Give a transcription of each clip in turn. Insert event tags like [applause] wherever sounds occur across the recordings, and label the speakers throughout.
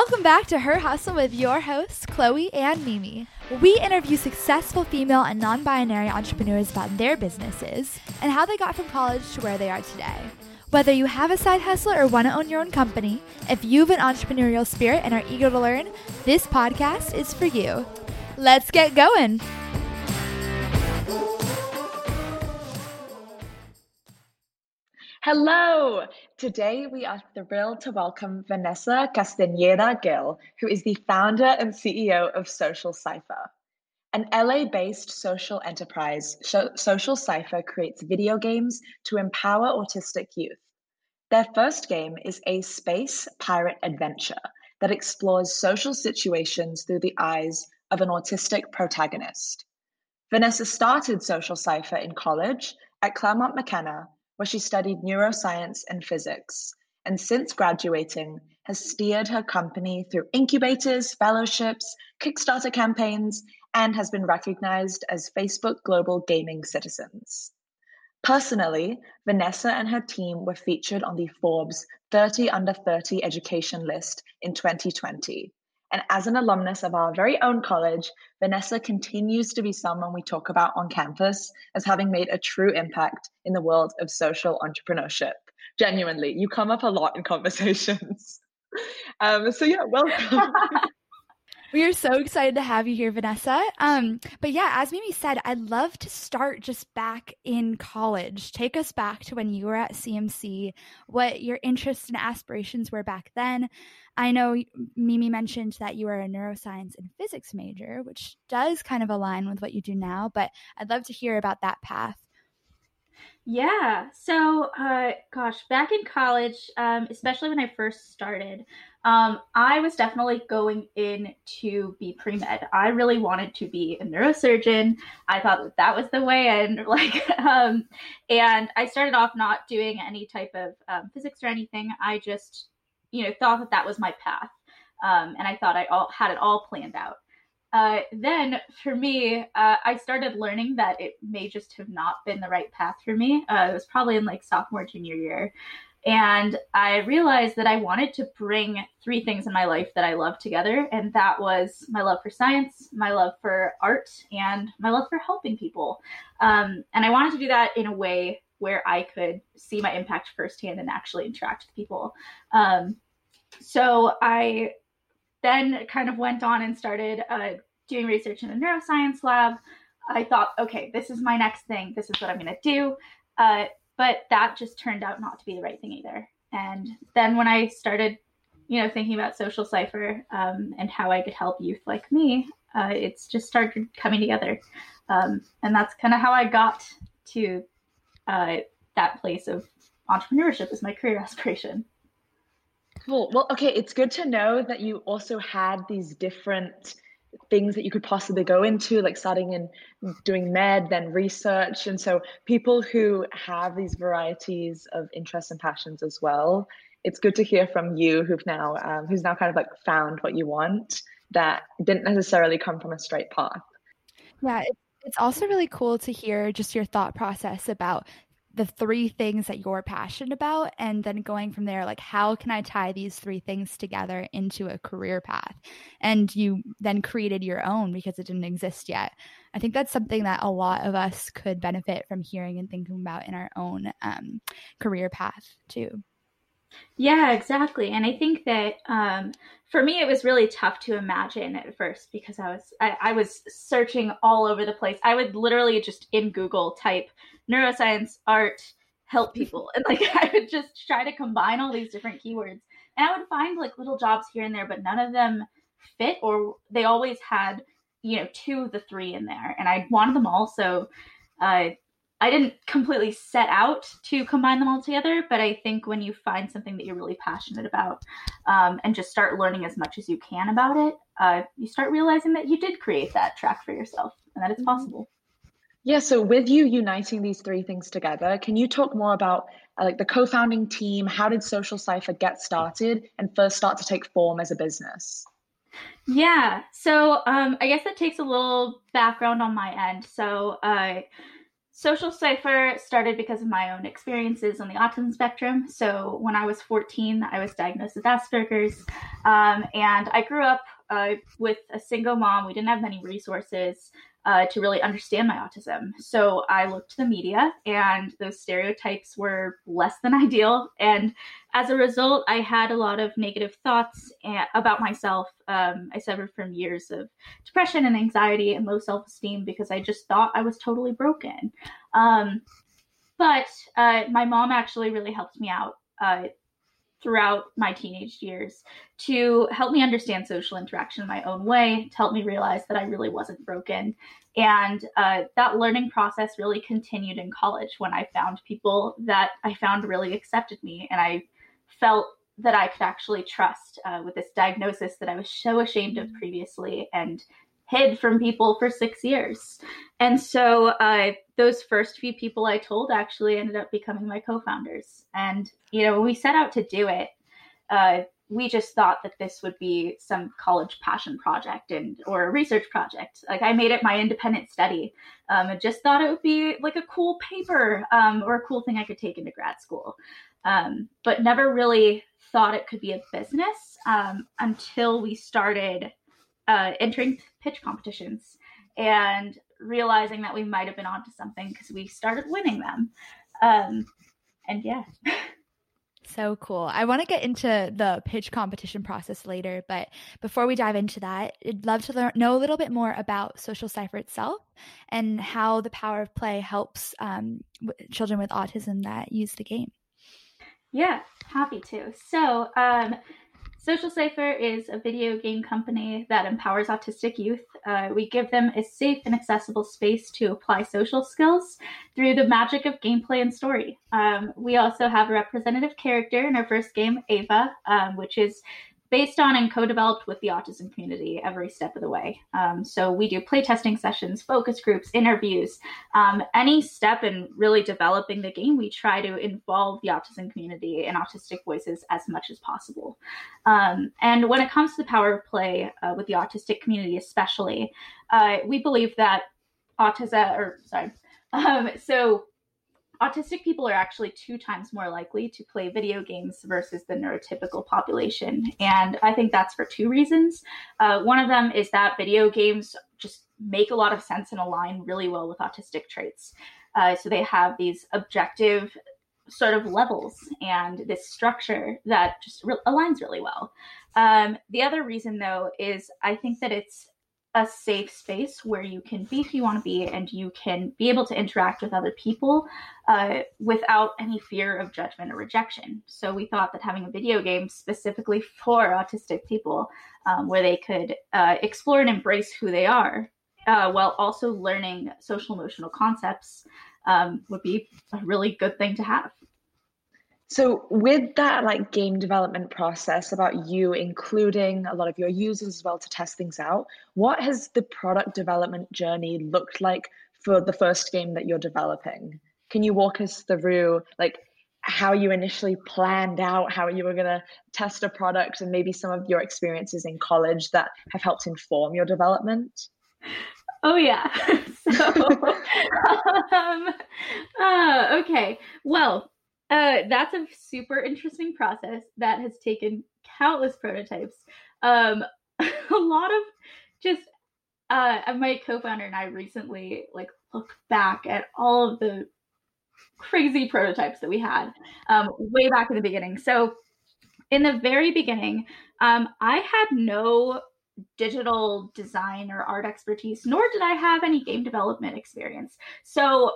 Speaker 1: Welcome back to Her Hustle with your hosts, Chloe and Mimi. We interview successful female and non binary entrepreneurs about their businesses and how they got from college to where they are today. Whether you have a side hustle or want to own your own company, if you have an entrepreneurial spirit and are eager to learn, this podcast is for you. Let's get going.
Speaker 2: Hello! Today we are thrilled to welcome Vanessa Castañeda Gill, who is the founder and CEO of Social Cipher. An LA based social enterprise, Social Cipher creates video games to empower autistic youth. Their first game is a space pirate adventure that explores social situations through the eyes of an autistic protagonist. Vanessa started Social Cipher in college at Claremont McKenna where she studied neuroscience and physics, and since graduating, has steered her company through incubators, fellowships, Kickstarter campaigns, and has been recognized as Facebook Global Gaming Citizens. Personally, Vanessa and her team were featured on the Forbes 30 Under 30 education list in 2020, and as an alumnus of our very own college, Vanessa continues to be someone we talk about on campus as having made a true impact in the world of social entrepreneurship. Genuinely, you come up a lot in conversations. [laughs] Um, so, yeah, welcome. [laughs]
Speaker 1: We are so excited to have you here, Vanessa. Um, but yeah, as Mimi said, I'd love to start just back in college. Take us back to when you were at CMC, what your interests and aspirations were back then. I know Mimi mentioned that you were a neuroscience and physics major, which does kind of align with what you do now, but I'd love to hear about that path.
Speaker 3: Yeah. So, uh, gosh, back in college, um, especially when I first started, um, I was definitely going in to be pre med. I really wanted to be a neurosurgeon. I thought that that was the way, and [laughs] like, um, and I started off not doing any type of um, physics or anything. I just, you know, thought that that was my path, um, and I thought I all had it all planned out. Uh, then for me, uh, I started learning that it may just have not been the right path for me. Uh, it was probably in like sophomore, junior year. And I realized that I wanted to bring three things in my life that I love together. And that was my love for science, my love for art, and my love for helping people. Um, and I wanted to do that in a way where I could see my impact firsthand and actually interact with people. Um, so I then kind of went on and started uh, doing research in a neuroscience lab. I thought, okay, this is my next thing. This is what I'm going to do. Uh, but that just turned out not to be the right thing either. And then when I started, you know, thinking about Social Cipher um, and how I could help youth like me, uh, it's just started coming together. Um, and that's kind of how I got to uh, that place of entrepreneurship as my career [laughs] aspiration.
Speaker 2: Cool. Well, okay, it's good to know that you also had these different things that you could possibly go into, like starting in doing med, then research. And so, people who have these varieties of interests and passions as well, it's good to hear from you, who've now um, who's now kind of like found what you want that didn't necessarily come from a straight path.
Speaker 1: Yeah, it's also really cool to hear just your thought process about the three things that you're passionate about and then going from there like how can i tie these three things together into a career path? And you then created your own because it didn't exist yet. I think that's something that a lot of us could benefit from hearing and thinking about in our own um, career path too
Speaker 3: yeah, exactly. And I think that um, for me, it was really tough to imagine at first because I was I, I, was searching all over the place. I would literally just in Google type neuroscience, art, help [laughs] people, and like [laughs] I would just try to combine all these different keywords, and I would find like little jobs here and there, but none of them fit, or they always had you know two of the three in there, and I wanted them all. So uh, I didn't completely set out to combine them all together, but I think when you find something that you're really passionate about um, and just start learning as much as you can about it, uh, you start realizing that you did create that track for yourself and that it's mm-hmm. possible.
Speaker 2: Yeah, so with you uniting these three things together, can you talk more about uh, like the co-founding team? How did Social Cipher get started and first start to take form as a business?
Speaker 3: Yeah, so um, I guess that takes a little background on my end. So uh, Social Cipher started because of my own experiences on the autism spectrum. So when I was 14, I was diagnosed with Asperger's, um, and I grew up uh, with a single mom. We didn't have many resources uh, to really understand my autism. So I looked to the media, and those stereotypes were less than [laughs] ideal. And as a result, I had a lot of negative thoughts about myself. Um, I suffered from years of depression and anxiety and low self esteem because I just thought I was totally broken. Um, but uh, my mom actually really helped me out. Uh, throughout my teenage years to help me understand social interaction in my own way, to help me realize that I really wasn't broken. And uh, that learning process really continued in college when I found people that I found really accepted me and I felt that I could actually trust uh, with this diagnosis that I was so ashamed of previously and hid from people for six years. And so uh, those first few people I told actually ended up becoming my co-founders. And you know, when we set out to do it, uh, we just thought that this would be some college passion project and or a research project. Like I made it my independent study. Um, and just thought it would be like a cool paper um, or a cool thing I could take into grad school. Um, but never really thought it could be a business um, until we started uh, entering pitch competitions and realizing that we might have been onto something because we started winning them. Um, and yeah. [laughs]
Speaker 1: So cool. I want to get into the pitch competition process later, but before we dive into that, I'd love to learn, know a little bit more about Social Cipher itself and how the power of play helps um, w- children with autism that use the game.
Speaker 3: Yeah, happy to. So, um, Social Cipher is a video game company that empowers autistic youth. Uh, we give them a safe and accessible space to apply social skills through the magic of gameplay and story. Um, we also have a representative character in our first game, Ava, um, which is based on and co-developed with the autism community every step of the way. Um, so we do playtesting sessions, focus groups, interviews. Um, any step in really developing the game, we try to involve the autism community and autistic voices as much as possible. Um, and when it comes to the power of play uh, with the autistic community, especially, uh, we believe that autism, or sorry, [laughs] um, so autistic people are actually two times more likely to play video games versus the neurotypical population. And I think that's for two reasons. Uh, one of them is that video games just make a lot of sense and align really well with autistic traits. Uh, so they have these objective sort of levels and this structure that just re- aligns really well. Um, the other reason, though, is I think that it's a safe space where you can be who you want to be and you can be able to interact with other people uh, without any fear of judgment or rejection. So we thought that having a video game specifically for autistic people, um, where they could uh, explore and embrace who they are, uh, while also learning social emotional concepts, um, would be a really good thing to have.
Speaker 2: So, with that like game development process about you including a lot of your users as well to test things out, what has the product development journey looked like for the first game that you're developing? Can you walk us through like how you initially planned out how you were going to test a product and maybe some of your experiences in college that have helped inform your development?
Speaker 3: Oh yeah. [laughs] so, [laughs] um, uh, okay. Well, uh, that's a super interesting process that has taken countless prototypes. Um, [laughs] a lot of just uh, my co-founder and I recently like looked back at all of the crazy prototypes that we had um, way back in the beginning. So in the very beginning, um, I had no digital design or art expertise, nor did I have any game development experience. So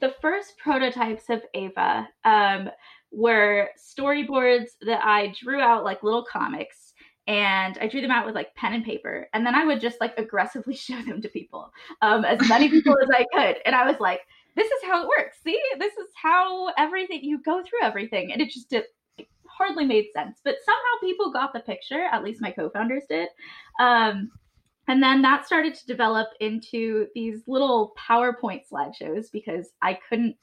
Speaker 3: the first prototypes of Ava um, were storyboards that I drew out like little comics and I drew them out with like pen and paper. And then I would just like aggressively [laughs] show them to people, um, as many people as I could. And I was like, this is how it works. See, this is how everything you go through everything. And it just did, it hardly made sense. But somehow people got the picture, at least my co founders did. Um, and then that started to develop into these little PowerPoint slideshows because I couldn't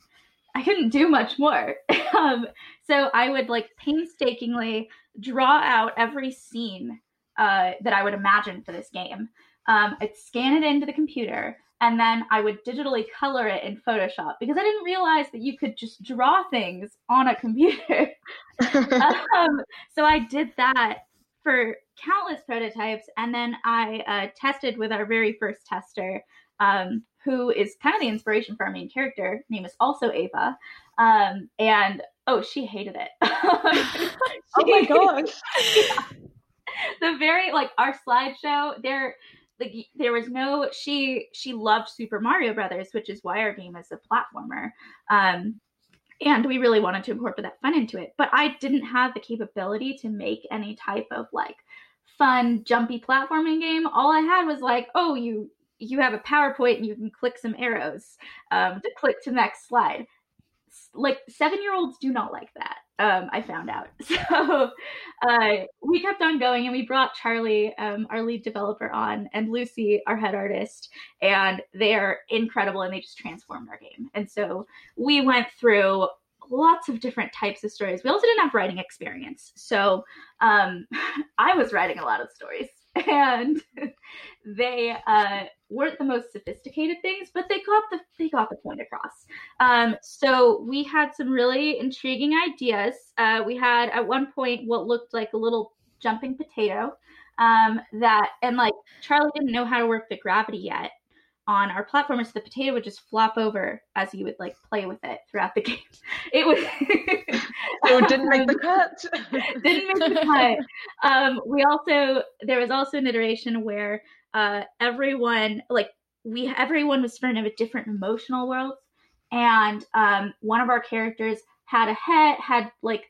Speaker 3: I couldn't do much more. [laughs] um, so I would like painstakingly draw out every scene uh, that I would imagine for this game. Um, I'd scan it into the computer, and then I would digitally color it in Photoshop because I didn't realize that you could just draw things on a computer. [laughs] [laughs] um, so I did that for countless prototypes, and then I uh, tested with our very first tester, um, who is kind of the inspiration for our main character. Her name is also Ava, um, and oh, she hated it.
Speaker 2: she, [laughs] [laughs] oh my [laughs] gosh!
Speaker 3: Yeah. The very like our slideshow there like there was no she she loved Super Mario Brothers, which is why our game is a platformer. Um, and we really wanted to incorporate that fun into it, but I didn't have the capability to make any type of like fun jumpy platforming game. All I had was like, oh, you you have a PowerPoint and you can click some arrows um, to click to next slide. Like seven year olds do not like that um, I found out. [laughs] So uh, we kept on going and we brought Charlie, um, our lead developer, on and Lucy, our head artist, and they are incredible and they just transformed our game. And so we went through lots of different types of stories. We also didn't have writing experience. So um, [laughs] I was writing a lot of stories [laughs] and they uh, weren't the most sophisticated things, but they got the they got the point across. Um, so we had some really intriguing ideas. Uh, we had at one point what looked like a little jumping potato um, that, and like Charlie didn't know how to work the gravity yet on our platformer, so the potato would just flop over as you would like play with it throughout the [laughs] game. It was
Speaker 2: it didn't make the [laughs] cut.
Speaker 3: didn't make the cut. Um, we also there was also an iteration where uh, everyone like we everyone was from a different emotional worlds, and um, one of our characters had a head had like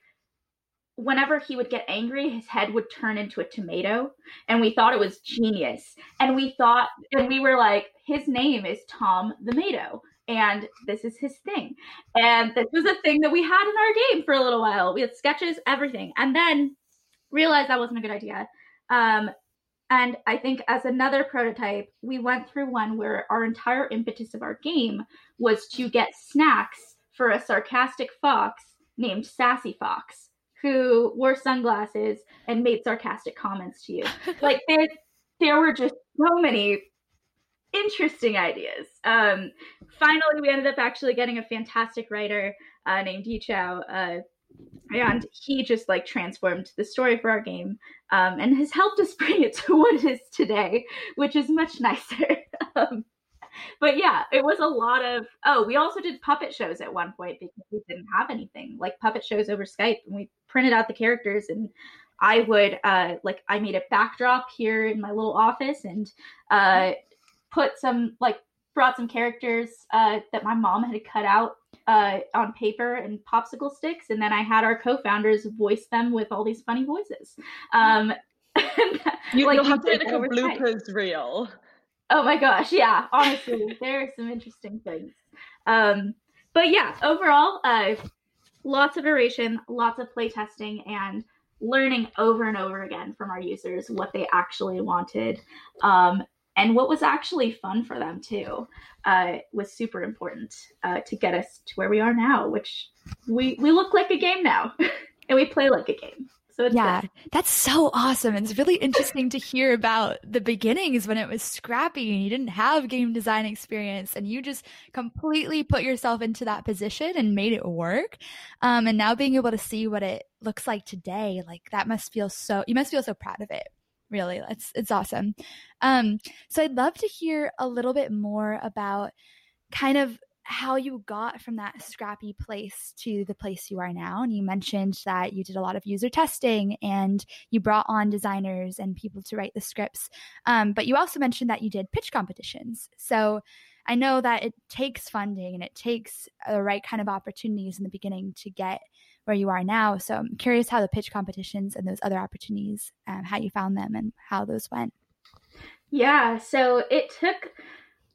Speaker 3: whenever he would get angry, his head would turn into a tomato. And we thought it was genius. And we thought, and we were like, his name is Tom the Mato. And this is his thing. And this was a thing that we had in our game for a little while. We had sketches, everything. And then realized that wasn't a good idea. Um, and I think as another prototype, we went through one where our entire impetus of our game was to get snacks for a sarcastic fox named Sassy Fox who wore sunglasses and made sarcastic comments to you. [laughs] like there, there were just so many interesting ideas. Um, finally, we ended up actually getting a fantastic writer uh, named Yi Chao, uh, and he just like transformed the story for our game um, and has helped us [laughs] bring it to what it is today, which is much nicer. [laughs] um, [laughs] but yeah, it was a lot of. Oh, we also did puppet shows at one point because we didn't have anything like puppet shows over Skype, and we printed out the characters and. I would uh, like I made a backdrop here in my little office and uh, put some like brought some characters uh, that my mom had cut out uh, on paper and popsicle sticks, and then I had our co-founders voice them with all these funny voices. Um, [laughs]
Speaker 2: you, will have to make a bloopers reel.
Speaker 3: Oh my gosh, yeah. Honestly, there are some interesting things. Um, but yeah, overall, uh, lots of iteration, lots of play testing, and learning over and over again from our users what they actually wanted um, and what was actually fun for them too uh, was super important uh, to get us to where we are now, which we we look like a game now, [laughs] and we play like a game. So
Speaker 1: yeah, good. that's so awesome. It's really interesting to hear about the beginnings when it was scrappy and you didn't have game design experience and you just completely put yourself into that position and made it work. Um, and now being able to see what it looks like today, like that must feel so, you must feel so proud of it. Really, it's it's awesome. Um, so I'd love to hear a little bit more about kind of how you got from that scrappy place to the place you are now. And you mentioned that you did a lot of user testing and you brought on designers and people to write the scripts. Um, but you also mentioned that you did pitch competitions. So I know that it takes funding and it takes the right kind of opportunities in the beginning to get where you are now. So I'm curious how the pitch competitions and those other opportunities, um, how you found them and how those went.
Speaker 3: Yeah, so it took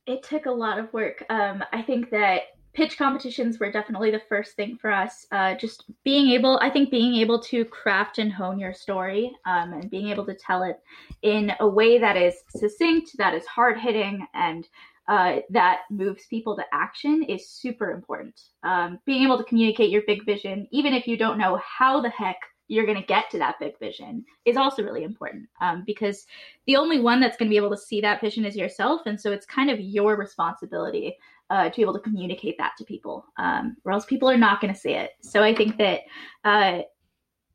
Speaker 3: it took a lot of work. Um, I think that pitch competitions were definitely the first thing for us. Uh, just being able, I think, being able to craft and hone your story um, and being able to tell it in a way that is succinct, that is hard hitting, and uh, that moves people to action is super important. Um, being able to communicate your big vision, even if you don't know how the heck you're going to get to that big vision is also really important um, because the only one that's going to be able to see that vision is yourself. And so it's kind of your responsibility uh, to be able to communicate that to people, um, or else people are not going to see it. So I think that uh,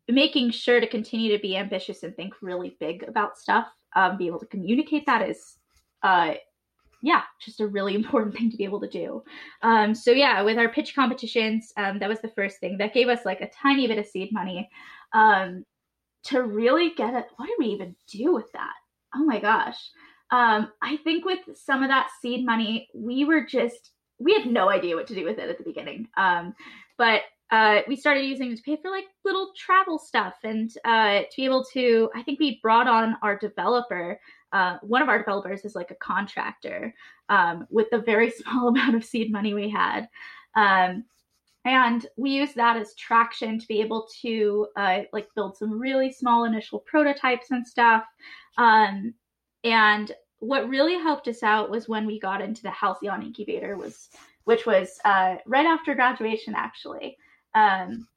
Speaker 3: making sure to continue to be ambitious and think really big about stuff, um, be able to communicate that is uh, yeah, just a really [laughs] important thing to be able to do. Um, so yeah, with our pitch competitions, um, that was the first thing that gave us like a tiny bit of seed money um, to really get it. What do we even do with that? Oh my gosh. Um, I think with some of that seed money, we were just we had no idea what to do with it at the beginning. Um, but uh, we started using it to pay for like little travel stuff and uh, to be able to. I think we brought on our developer uh, one of our developers is like a contractor um, with the very [laughs] small amount of seed money we had. Um, and we use that as traction to be able to uh, like build some really small initial prototypes and stuff. Um, and what really helped us out was when we got into the Halcyon incubator was, which was uh, right after graduation actually. Um,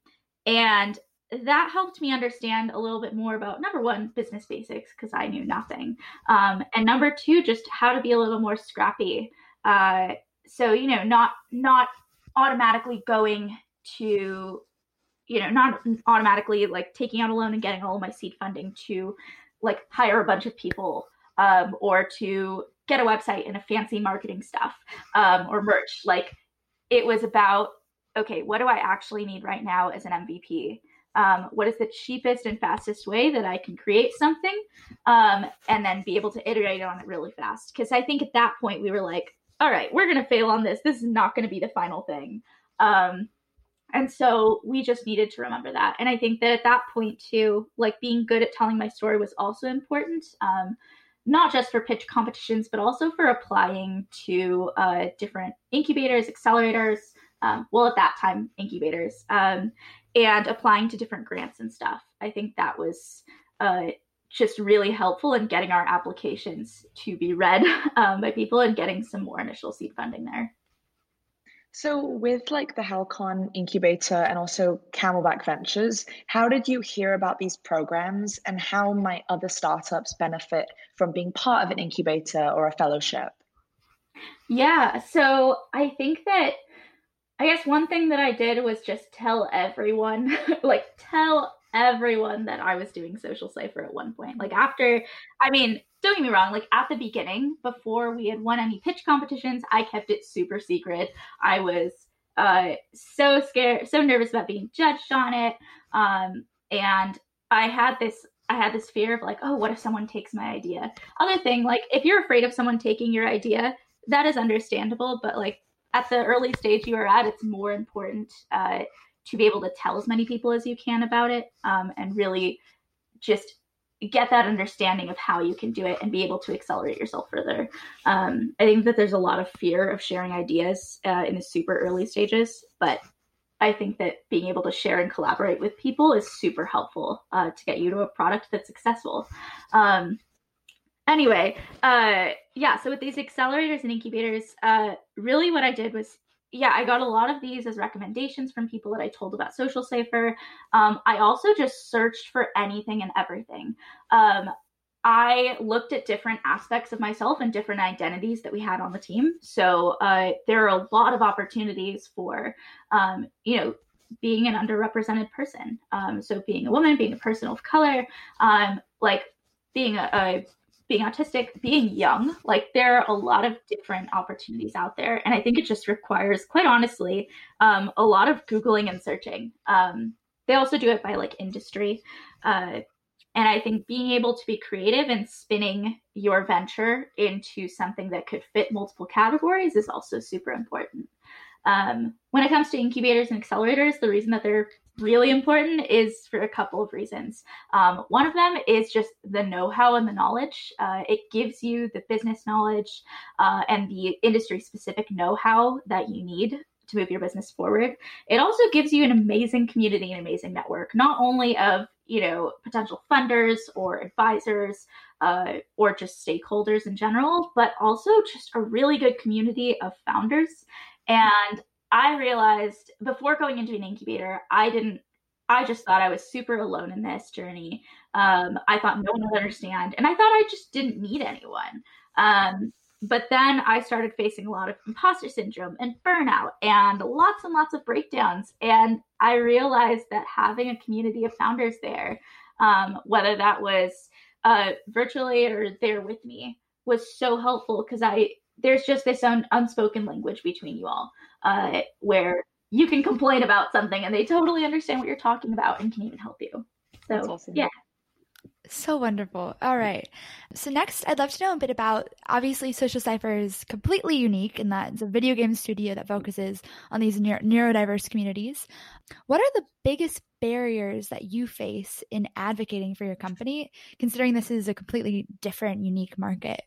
Speaker 3: and that helped me understand a little bit more about number one business basics because i knew nothing um, and number two just how to be a little more scrappy uh, so you know not not automatically going to you know not automatically like taking out a loan and getting all my seed funding to like hire a bunch of people um, or to get a website and a fancy marketing stuff um, or merch like it was about okay what do i actually need right now as an mvp um, what is the cheapest and fastest way that I can create something um, and then be able to iterate on it really fast. Because I think at that point we were like, all right, we're going to fail on this. This is not going to be the final thing. Um, and so we just needed to remember that. And I think that at that point, too, like being good at telling my story was also important. Um, not just for pitch competitions, but also for applying to uh, different incubators, accelerators, um, well, at that time, incubators, um, and applying to different grants and stuff. I think that was uh, just really helpful in getting our applications to be read [laughs] um, by people and getting some more initial seed funding there.
Speaker 2: So, with like the Halcyon incubator and also Camelback Ventures, how did you hear about these programs and how might other startups benefit from being part of an incubator or a fellowship?
Speaker 3: Yeah, so I think that I guess one thing that I did was just tell everyone, [laughs] like tell everyone that I was doing Social Cipher at one point. Like after, I mean, don't get me wrong, like at the beginning, before we had won any pitch competitions, I kept it super secret. I was uh, so scared, so nervous about being judged on it. Um, and I had this I had this fear of like, oh, what if someone takes my idea? Other thing, like if you're afraid of someone taking your idea, that is understandable, but like at the early stage you are at, it's more important uh, to be able to tell as many people as you can about it um, and really just get that understanding of how you can do it and be able to accelerate yourself further. Um, I think that there's a lot of fear of sharing ideas uh, in the super early stages, but I think that being able to share and collaborate with people is super helpful uh, to get you to a product that's successful. Um, anyway, uh, yeah, so with these accelerators and incubators, uh, really what I did was, yeah, I got a lot of these as recommendations from people that I told about Social Cipher. Um, I also just searched for anything and everything. Um, I looked at different aspects of myself and different identities that we had on the team. So uh, there are a lot of opportunities for, um, you know, being an underrepresented person. Um, so being a woman, being a person of color, um, like being a, a being autistic, being young, like there are a lot of different opportunities out there. And I think it just requires, quite honestly, um, a lot of Googling and searching. Um, they also do it by like industry. Uh, and I think being able to be creative and spinning your venture into something that could fit multiple categories is also super important. Um, when it comes to incubators and accelerators, the reason that they're really important is for a couple of reasons. Um, one of them is just the know how and the knowledge. Uh, it gives you the business knowledge uh, and the industry specific know how that you need to move your business forward. It also gives you an amazing community and amazing network, not only of you know potential funders or advisors uh, or just stakeholders in general, but also just a really good community of founders and I realized before going into an incubator, I didn't I just thought I was super alone in this journey. Um, I thought no one would understand, and I thought I just didn't need anyone. Um, but then I started facing a lot of imposter syndrome and burnout and lots and lots of breakdowns. And I realized that having a community of founders there, um, whether that was uh, virtually or there with me, was so helpful because I there's just this un- unspoken language between you all uh, where you can complain about something and they totally understand what you're talking about and can even help you. So awesome. yeah,
Speaker 1: so wonderful. All right. So next, I'd love to know a bit about obviously Social Cipher is completely unique in that it's a video game studio that focuses on these neuro- neurodiverse communities. What are the biggest barriers that you face in advocating for your company, considering this is a completely different, unique market?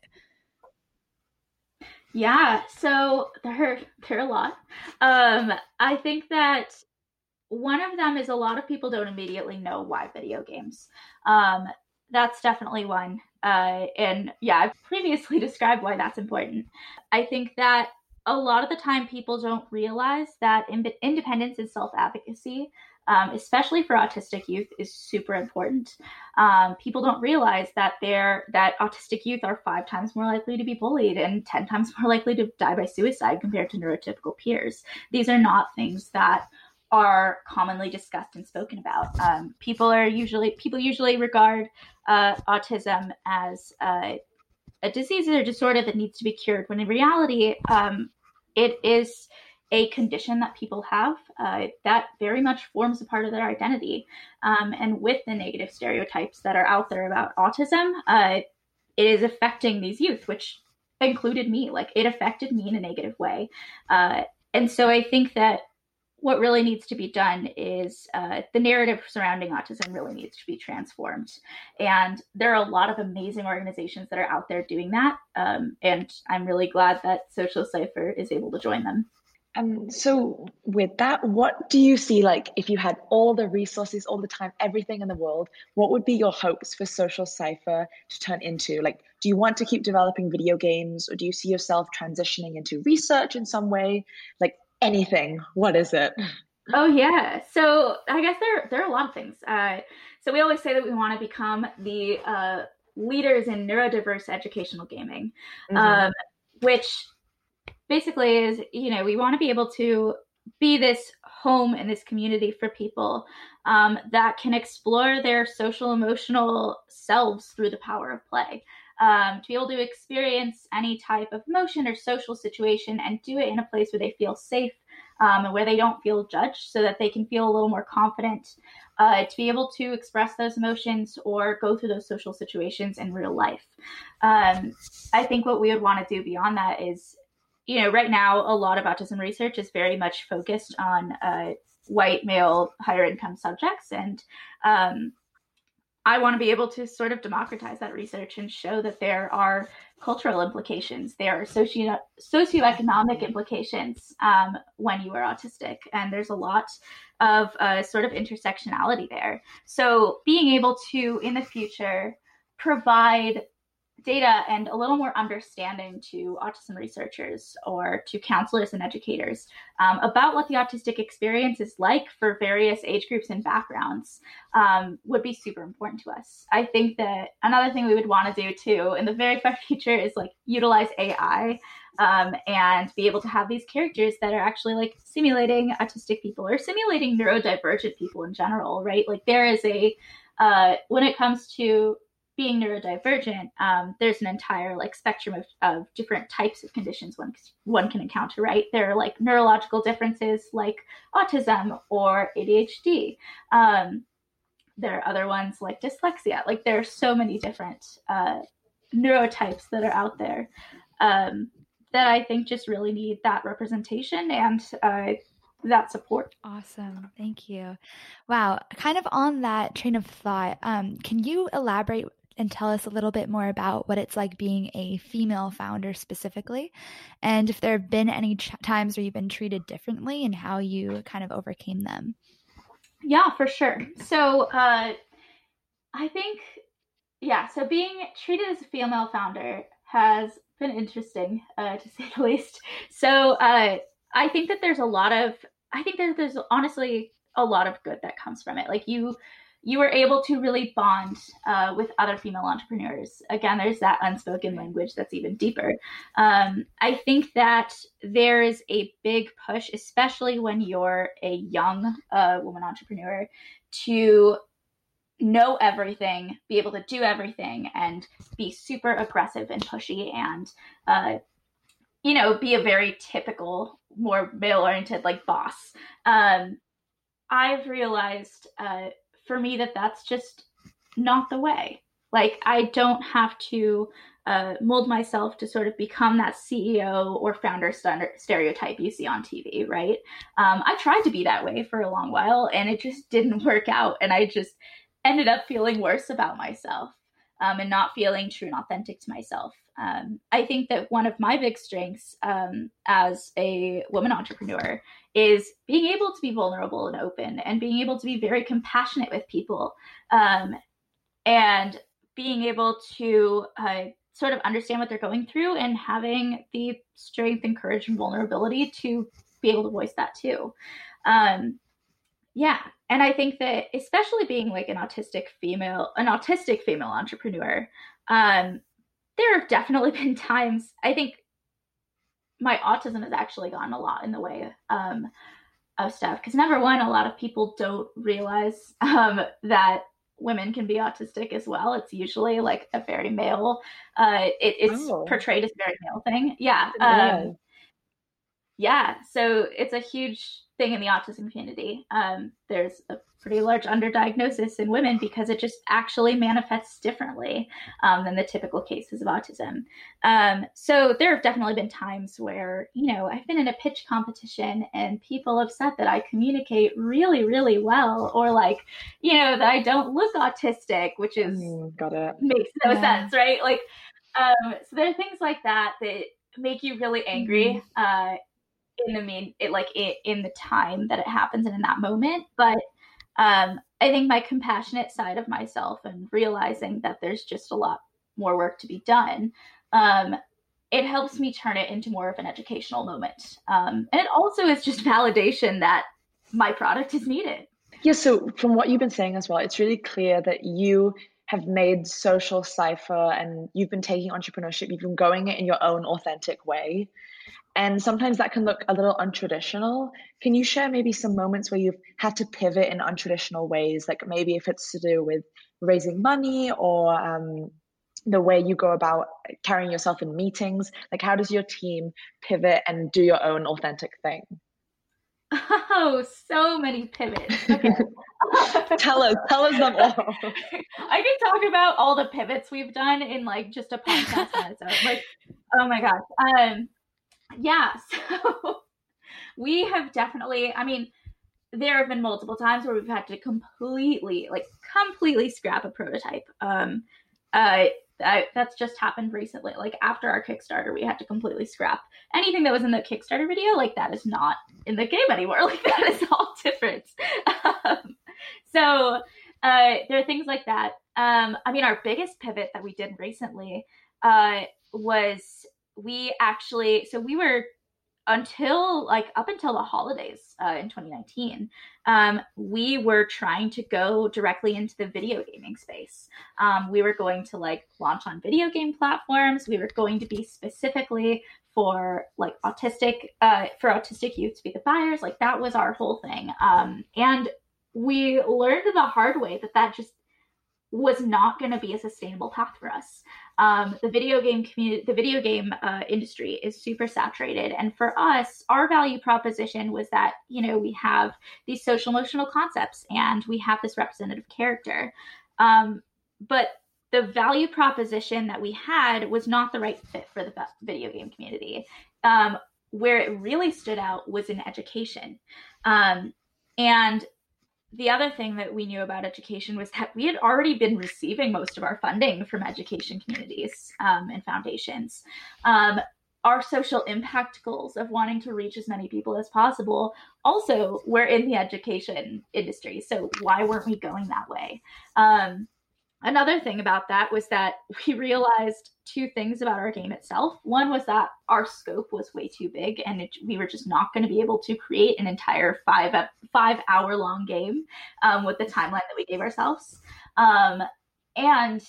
Speaker 3: Yeah, so there, [laughs] there are a lot. Um, I think that one of them is a lot of people don't immediately know why video games. Um, that's definitely one. Uh, and yeah, I've [laughs] previously described why that's important. I think that a lot of the time people don't realize that in- independence and self advocacy, um, especially for autistic youth, is super important. Um, people don't realize that they're that autistic youth are five times more likely to be bullied and ten times more likely to die by suicide compared to neurotypical peers. These are not things that are commonly discussed and spoken about. Um, people are usually people usually regard uh, autism as a disease or disorder that needs to be cured, when in reality, um, it is a condition that people have uh, that very much forms a part of their identity. Um, and with the negative stereotypes that are out there about autism, uh, it is affecting these youth, which included me. Like it affected me in a negative way. Uh, and so I think that what really needs to be done is uh, the narrative surrounding autism really needs to be transformed. And there are a lot of amazing organizations that are out there doing that. Um, and I'm really glad that Social Cipher is able to join them.
Speaker 2: Um, so with that, what do you see like if you had all the resources, all the time, everything in the world, what would be your hopes for Social Cipher to turn into? Like, do you want to keep developing video games or do you see yourself transitioning into research in some way? Like, anything, what is it?
Speaker 3: Oh yeah. So I guess there there are a lot of things. Uh, so we always say that we want to become the uh, leaders in neurodiverse educational gaming, mm-hmm. um, which basically is you know we want to be able to be this home and this community for people um, that can explore their social emotional selves through the power of play um, to be able to experience any type of emotion or social situation and do it in a place where they feel safe um, and where they don't feel judged so that they can feel a little more confident uh, to be able to express those emotions or go through those social situations in real life. Um, I think what we would want to do beyond that is, you know, right now, a lot of autism research is very much focused on uh, white male higher income subjects. And um, I want to be able to sort of democratize that research and show that there are cultural implications, there are socio socioeconomic implications um, when you are autistic, and there's a lot of uh, sort of intersectionality there. So being able to in the future provide data and a little more understanding to autism researchers or to counselors and educators um, about what the autistic experience is like for various age groups and backgrounds um, would be super important to us. I think that another thing we would want to do too in the very [laughs] far future is like utilize AI um, and be able to have these characters that are actually like simulating autistic people or simulating neurodivergent people in general, right? Like there is a uh, when it comes to being neurodivergent, um, there's an entire like spectrum of, of different types of conditions one one can encounter. Right, there are like neurological differences like autism or ADHD. Um, there are other ones like dyslexia. Like there are so many different uh, neurotypes that are out there um, that I think just really need that representation and uh, that support.
Speaker 1: Awesome. Thank you. Wow. Kind of on that train of thought, um, can you elaborate and tell us a little bit more about what it's like being a female founder specifically, and if there have been any ch- times where you've been treated differently and how you kind of overcame them.
Speaker 3: Yeah, for sure. So uh, I think, yeah, so being treated as a female founder has been interesting, uh, to say the least. So uh, I think that there's a lot of, I think that there's honestly a lot of good that comes from it. Like you you were able to really bond uh, with other female entrepreneurs. Again, there's that unspoken language that's even deeper. Um, I think that there is a big push, especially when you're a young uh, woman entrepreneur, to know everything, be able to do everything, and be super aggressive and pushy, and uh, you know, be a very typical, more male-oriented like boss. Um, I've realized uh, for me that that's just not the way. Like, I don't have to uh, mold myself to sort of become that CEO or founder stereotype you see on TV, right? Um, I tried to be that way for a long while and it just didn't [laughs] work out. And I just ended up feeling worse about myself um, and not feeling true and authentic to myself. Um, I think that one of my big strengths um, as a woman entrepreneur is being able to be vulnerable and open and being able to be very compassionate with people um, and being able to uh, sort of understand what they're going through and having the strength and courage and vulnerability to be able to voice that too. Um, yeah, and I think that especially being like an autistic female, an autistic female entrepreneur, um, there have definitely [laughs] been times. I think my autism has actually gotten a lot in the way um, of stuff because number one, a lot of people don't realize [laughs] um, that women can be autistic as well. It's usually like a very male. Uh, it, it's oh. portrayed as a very male thing. Yeah. Um, yeah. So it's a huge thing in the autism community. Um, there's a pretty large underdiagnosis in women because it just actually manifests differently um, than the typical cases of autism. Um, so there have definitely been times where, you know, I've been in a pitch competition and people have said that I communicate really, really well, or like, you know, that I don't look autistic, which is
Speaker 2: mm, got it
Speaker 3: makes no yeah. sense, right? Like, um, so there are things like that that make you really angry. Mm-hmm. Uh, in the main it like it, in the time that it happens and in that moment but um i think my compassionate side of myself and realizing that there's just a lot more work to be done um it helps me turn it into more of an educational moment um and it also is just [laughs] validation that my product is needed.
Speaker 2: Yeah so from what you've been saying as well it's really clear that you have made social cipher and you've been taking entrepreneurship you've been going it in your own authentic way and sometimes that can look a little untraditional. Can you share maybe some moments where you've had to pivot in untraditional ways, like maybe if it's to do with raising money or um, the way you go about carrying yourself in meetings? Like, how does your team pivot and do your own authentic thing?
Speaker 3: Oh, so many pivots. Okay. [laughs]
Speaker 2: tell us, tell us them all. [laughs]
Speaker 3: I can talk about all the pivots we've done in like just a podcast own. Like, oh my gosh. Um, yeah, [laughs] so we have definitely, I mean, there have been multiple times where we've had to completely, like, completely scrap a prototype. Um, uh, I, that's just happened recently. Like after our Kickstarter, we had to completely scrap anything that was in the Kickstarter video. Like that is not in the game anymore. [laughs] Like that is all different. Um, so uh, there are things like that. Um, I mean, our biggest pivot that we did recently uh, was we actually so we were until like up until the holidays uh, in 2019 um, we were trying to go directly into the video gaming space. Um, we were going to like launch on video game platforms. We were going to be specifically for like autistic uh, for autistic youth to be the buyers. Like that was our whole thing. Um, and we learned the hard way that that just was not going to be a sustainable path for us. Um, the video game community, the video game uh, industry is super saturated, and for us, our value proposition was that you know we have these social emotional concepts and we have this representative character, um, but the value proposition that we had was not the right fit for the video game community. Um, where it really stood out was in education. Um, and the other thing that we knew about education was that we had already been receiving most of our funding from education communities um, and foundations. Um, our social impact goals of wanting to reach as many people as possible also were in the education industry. So why weren't we going that way? Um, another thing about that was that [laughs] we realized two things about our game itself. One was that our scope was way too big, and it, we were just not going to be able to create an entire five five hour long game um, with the timeline that we gave ourselves. Um, and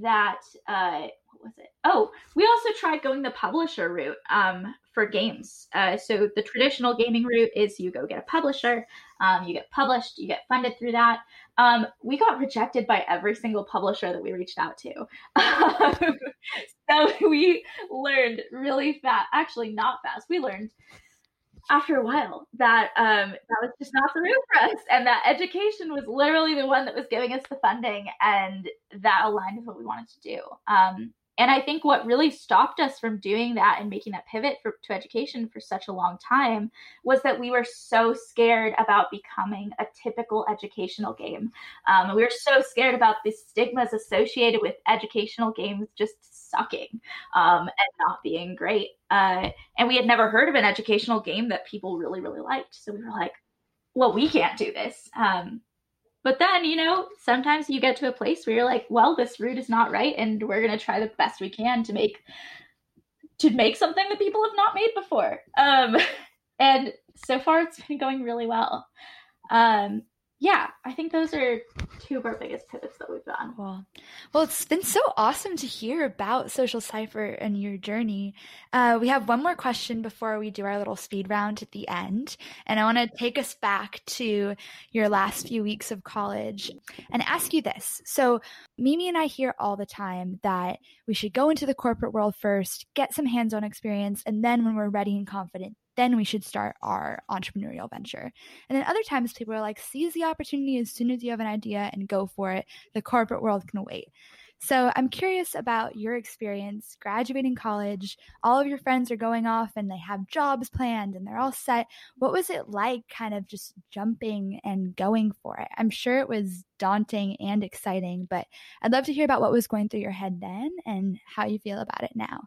Speaker 3: that uh, was it? Oh, we also tried going the publisher route um, for games. Uh, so the traditional gaming route is you go get a publisher, um, you get published, you get funded through that. Um, we got rejected by every single publisher that we reached out to. [laughs] so we learned really fast, actually not fast. We learned after a while that um, that was just not the route for us, and that education was literally the one that was giving us the funding, and that aligned with what we wanted to do. Um, and I think what really stopped us from doing that and making that pivot for, to education for such a long time was that we were so scared about becoming a typical educational game. Um, we were so scared about the stigmas associated with educational games just sucking um, and not being great. Uh, and we had never heard of an educational game that people really, really liked. So we were like, well, we can't do this. Um, but then, you know, sometimes you get to a place where you're like, well, this route is not right and we're going to try the best we can to make to make something that people have not made before. Um [laughs] and so far it's been going really well. Um yeah, I think those are two of our biggest pivots that we've done.
Speaker 1: Well, well, it's been so awesome to hear about Social Cipher and your journey. Uh, we have one more question before we do our little speed round at the end, and I want to take us back to your last few weeks of college and ask you this. So, Mimi and I hear all the time that we should go into the corporate world first, get some hands-on experience, and then when we're ready and confident, then we should start our entrepreneurial venture. And then other times people are like, seize the opportunity as soon as you have an idea and go for it. The corporate world can wait. So I'm curious about your experience graduating college. All of your friends are going off and they have jobs planned and they're all set. What was it like kind of just jumping and going for it? I'm sure it was daunting and exciting, but I'd love to hear about what was going through your head then and how you feel about it now.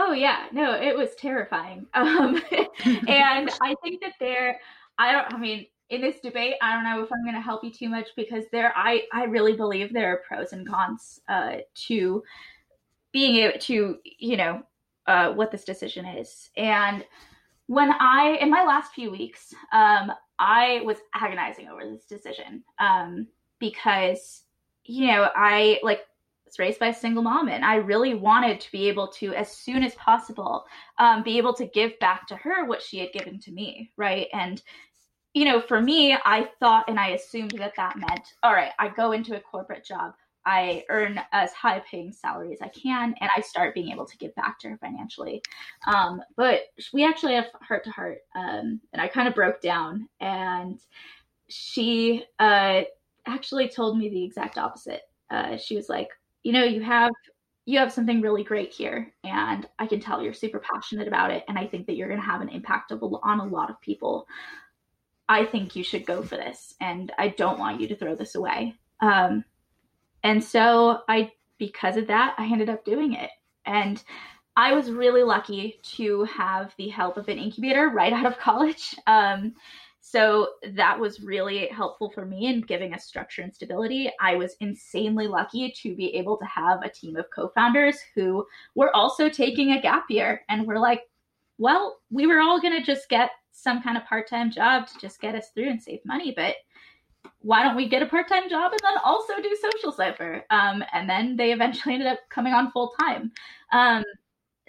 Speaker 3: Oh yeah, no, it was terrifying. [laughs] Um, and [laughs] I think that there, I don't. I mean, in this debate, I don't know if I'm going to help you too much because there, I, I really believe there are pros and cons uh, to being able to, you know, uh, what this decision is. And when I, in my last few weeks, um, I was agonizing over this decision um, because, you know, I like was raised by a single mom and i really wanted to be able to as soon as possible um, be able to give back to her what she had given to me right and you know for me i thought and i assumed that that meant all right i go into a corporate job I earn as high paying salary as I can, and I start being able to give back to her financially. Um, but we actually have heart to heart, um, and I kind of broke down, and she uh, actually told me the exact opposite. Uh, she was like, you know, you have you have something really great here and i can tell you're super passionate about it and i think that you're going to have an impact of, on a lot of people. I think you should go for this and i don't want you to throw this away. Um, and so i because of that i ended up doing it. And i was really lucky to have the help of an incubator right out of college. Um, so that was really helpful for me in giving us structure and stability. I was insanely lucky to be able to have a team of co founders who were also taking a gap year and were like, well, we were all going to just get some kind of part time job to just get us through and save money. But why don't we get a part time job and then also do Social Cipher? Um, and then they eventually ended up coming on full time. Um,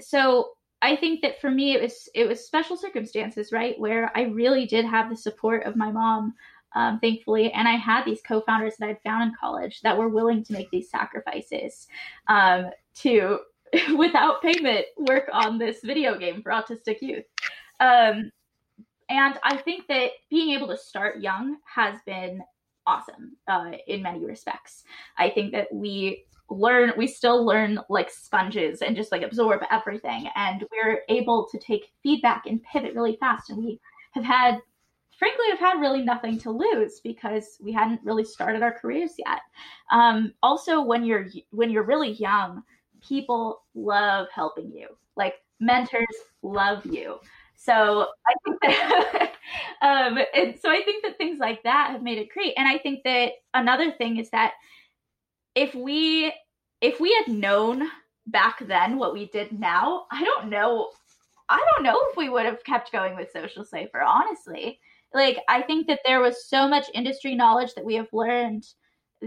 Speaker 3: so I think that for me it was it was special circumstances, right, where I really did have the support of my mom, um, thankfully, and I had these co-founders that I'd found in college that were willing to make these sacrifices um, to, [laughs] without payment, work on this video game for autistic youth. Um, and I think that being able to start young has been awesome uh, in many respects. I think that we learn we still learn like sponges and just like absorb everything. And we're able to take feedback and pivot really fast. And we have had frankly have had really nothing to lose because we hadn't really started our careers yet. Um, also when you're when you're really young people love helping you. Like mentors love you. So i think that [laughs] um, and so i think that things like that have made it great. And i think that another thing is that if we if we had known back then what we did now, I don't know. I don't know if we would have kept going with Social Cipher, honestly. Like, I think that there was so much industry knowledge that we have learned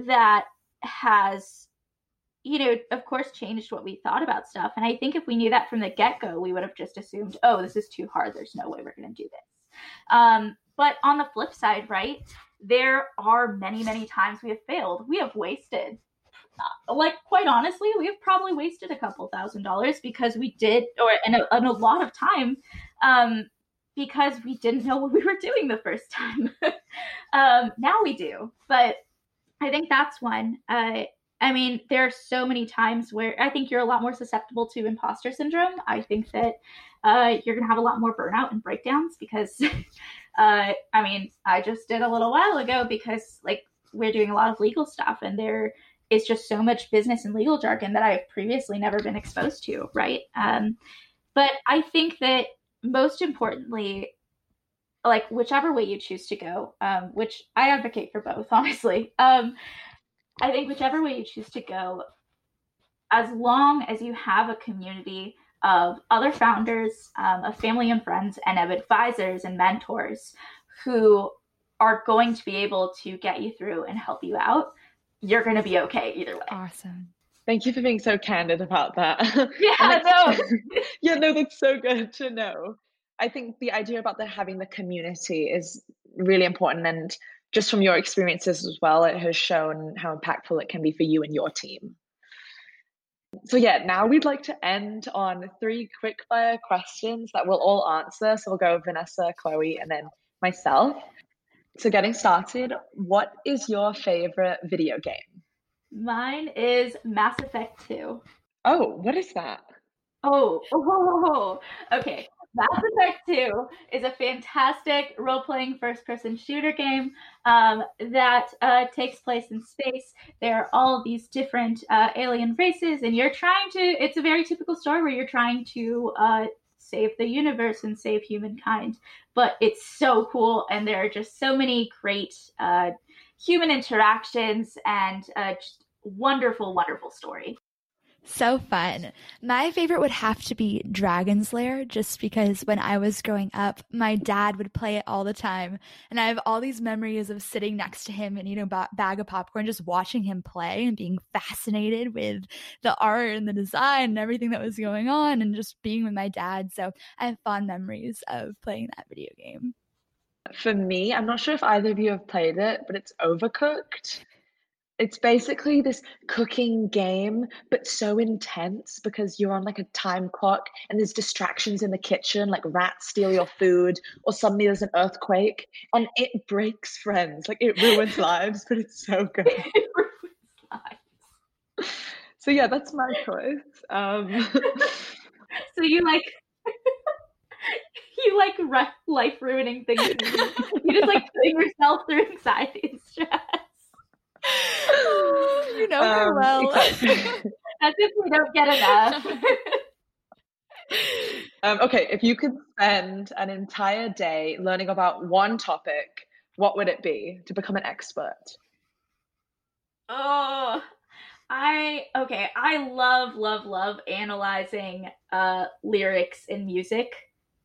Speaker 3: that has, you know, of course, changed what we thought about stuff. And I think if we knew that from the get go, we would have just assumed, oh, this is too hard. There's no way we're going to do this. Um, but on the flip side, right, there are many, many times we have failed. We have wasted like quite honestly, we have probably wasted a couple thousand dollars because we did, or and a, and a lot of time, um, because we didn't know [laughs] what we were doing the first time. [laughs] um, now we do, but I think that's one. Uh, I mean, there are so many times where I think you're a lot more susceptible to imposter syndrome. I think that uh, you're going to have a lot more burnout and breakdowns because, [laughs] uh, I mean, I just did a little while ago because like we're doing a lot of legal stuff and there is just so much business and legal jargon that I've previously never been exposed to, right? Um, but I think that most importantly, like whichever way you choose to go, um, which I advocate for both, [laughs] honestly. Um, I think whichever way you choose to go, as long as you have a community of other founders, um, of family and friends, and of advisors and mentors who are going to be able to get you through and help you out, you're going to be okay either way.
Speaker 1: Awesome.
Speaker 2: Thank you for being so candid about that. [laughs]
Speaker 3: Yeah, no. [laughs]
Speaker 2: yeah, no, that's so good to know. I think the idea about the having the community is really important and just from your experiences as well, it has shown how impactful it can be for you and your team. So yeah, now we'd like to end on three quick fire questions that we'll all answer. So we'll go Vanessa, Chloe, and then myself. So getting started, what is your favorite video game?
Speaker 3: Mine is Mass Effect 2.
Speaker 2: Oh, what is that?
Speaker 3: Oh, [laughs] oh, okay. Mass Effect 2 is a fantastic role playing first person shooter game um, that uh, takes place in space. There are all these different uh, alien races, and you're trying to, it's a very typical story where you're trying to uh, save the universe and save humankind. But it's so cool, and there are just so many great uh, human interactions and uh, wonderful, wonderful story.
Speaker 1: So fun. My favorite would have to be Dragon's Lair, just because when I was growing up, my dad would play it all the time. And I have all these memories of sitting next to him and, know, b- bag of popcorn, just watching him play and being fascinated with the art and the design and everything that was going on and just being with my dad. So I have fond memories of playing that video game.
Speaker 2: For me, I'm not sure if either of you have played it, but it's Overcooked. It's basically this cooking game, but so intense because you're on like a time clock and there's distractions in the kitchen, like rats steal your food, or suddenly there's an earthquake, and it breaks friends. Like it ruins [laughs] lives, but it's so good.
Speaker 3: it ruins lives.
Speaker 2: So yeah, that's my choice. Um, [laughs]
Speaker 3: so you like [laughs] you like life ruining things. you just like putting yourself through anxiety and stress. [laughs]
Speaker 1: you know her um, well. [laughs]
Speaker 3: As if we don't get enough. [laughs]
Speaker 2: um, okay, if you could spend an entire day learning about one topic, what would it be to become an expert?
Speaker 3: Oh, I okay. I love, love, love analyzing uh, lyrics in music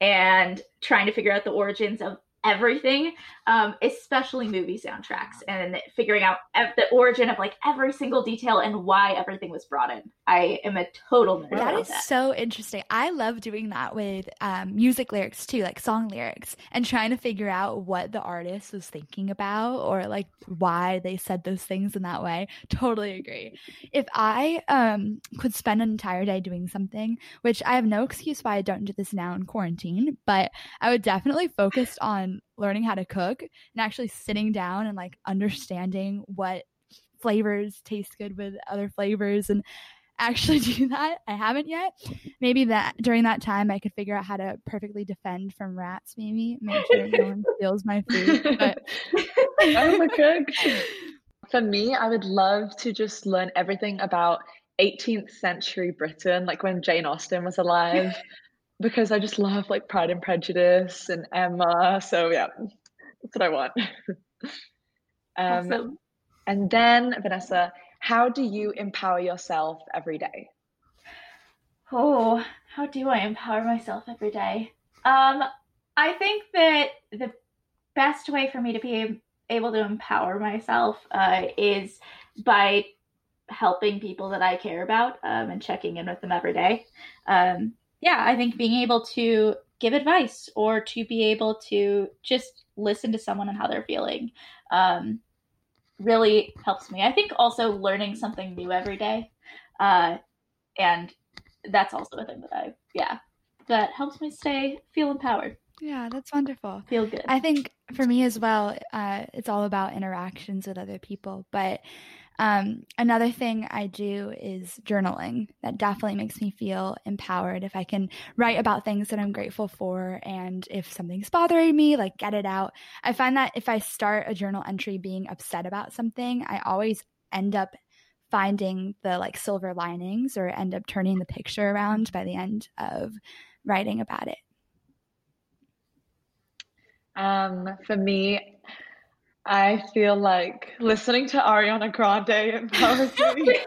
Speaker 3: and trying to figure out the origins of everything, um, especially movie soundtracks, and figuring out ev- the origin of like every single detail and why everything was brought in. I am a total nerd.
Speaker 1: That is that. so interesting. I love doing that with um, music lyrics too, like song lyrics, and trying to figure out what the artist was thinking about or like why they said those things in that way. Totally agree. If I um, could spend an entire day doing something, which I have no excuse why I don't do this now in quarantine, but I would definitely focus on learning how to cook and actually sitting down and like understanding what flavors taste good with other flavors and actually [laughs] do that. I haven't yet. Maybe that during that time I could figure out how to perfectly defend from rats. Maybe make sure no one [laughs] steals my food. But [laughs]
Speaker 2: I'm a cook. For me, I would love to just learn everything about 18th century Britain, like when Jane Austen was alive because I just love like Pride and Prejudice and Emma. So yeah, that's what I want. um, awesome. And then Vanessa, how do you empower yourself every day?
Speaker 3: Oh, how do I empower myself every day? Um, I think that the best way for me to be able to empower myself uh, is by helping people that I care about um, and checking in with them every day. Um, yeah, I think being able to give advice or to be able to just listen to someone and how they're feeling um, really helps me. I think also learning something new every day. Uh, and that's also a thing that I, yeah, that helps me stay, feel empowered.
Speaker 1: Yeah, that's wonderful.
Speaker 3: Feel good.
Speaker 1: I think for me as well, uh, it's all about interactions with other people. But um, another thing I do is journaling. That definitely makes me feel empowered. If I can write about things that I'm grateful for, and if something's bothering me, like get it out. I find that if I start a journal entry being upset about something, I always end up finding the like silver linings or end up turning the picture around by the end of writing about it.
Speaker 2: Um, for me, I feel like listening to Ariana Grande empowers [laughs] me.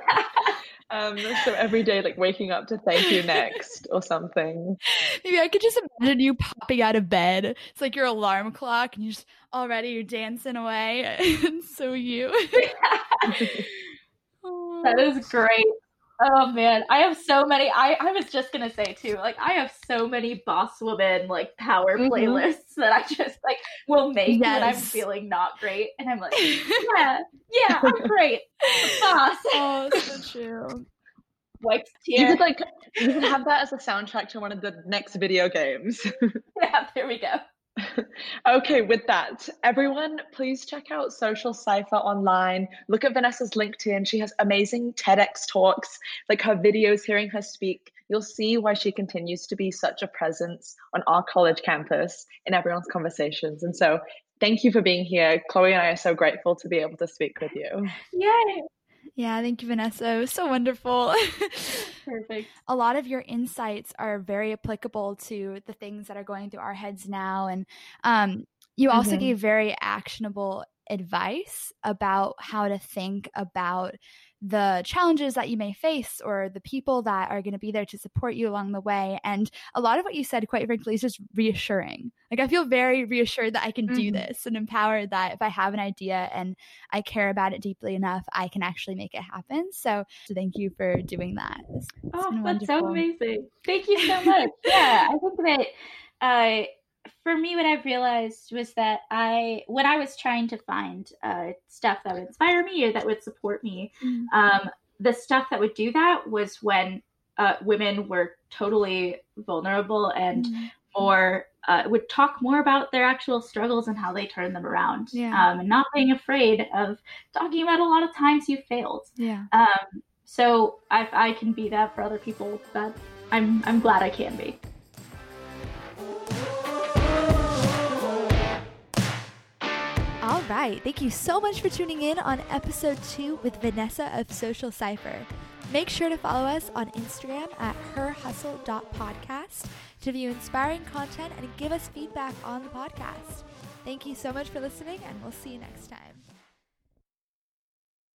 Speaker 2: um, so every day, like waking up to thank you next or something.
Speaker 1: Maybe I could just imagine you popping out of bed. It's like your alarm clock, and you just already you're dancing away. [laughs] and so you. [laughs]
Speaker 3: that is great. Oh man, I have so many. I, I was just gonna say too, like I have so many boss woman like power mm-hmm. playlists that I [laughs] just like will make yes. when I'm feeling not great, and I'm like, [laughs] yeah, yeah, I'm great, boss.
Speaker 1: Oh, so true.
Speaker 3: Wipes
Speaker 2: tear. You could like you could have that as a soundtrack to one of the next video games. [laughs]
Speaker 3: yeah, there we go. [laughs]
Speaker 2: okay, with that, everyone, please check out Social Cipher online. Look at Vanessa's LinkedIn. She has amazing TEDx talks, like her videos, hearing her speak. You'll see why she continues to be such a presence on our college campus in everyone's conversations. And so, thank you for being here. Chloe and I are so grateful to be able to speak with you.
Speaker 3: Yay!
Speaker 1: Yeah, thank you, Vanessa. It was so wonderful. [laughs]
Speaker 3: Perfect.
Speaker 1: A lot of your insights are very applicable to the things that are going through our heads now. And um, you also mm-hmm. gave very actionable advice about how to think about the challenges that you may face or the people that are going to be there to support you along the way. And a lot of what you said, quite frankly, is just reassuring. Like, I feel very reassured that I can mm-hmm. do this and empowered that if I have an idea and I care about it deeply enough, I can actually make it happen. So, so thank you for doing that.
Speaker 3: It's, it's oh, that's so amazing. Thank you so [laughs] much. yeah, I think that. Uh, for me, what I've realized was that I, when I was trying to find uh, stuff that would inspire me or that would support me, mm-hmm. um, the stuff that would do that was when uh, women were totally vulnerable and mm-hmm. More uh, would talk more about their actual struggles and how they turn them around,
Speaker 1: yeah.
Speaker 3: um, and not being afraid of talking about a lot of times you failed.
Speaker 1: Yeah.
Speaker 3: Um, so if I can be that for other people, that I'm I'm glad I can be.
Speaker 1: All right. Thank you so much for tuning in on episode two with Vanessa of Social Cipher. Make sure to follow us on Instagram at herhustle.podcast to view inspiring content and give us feedback on the podcast. Thank you so much for listening, and we'll see you next time.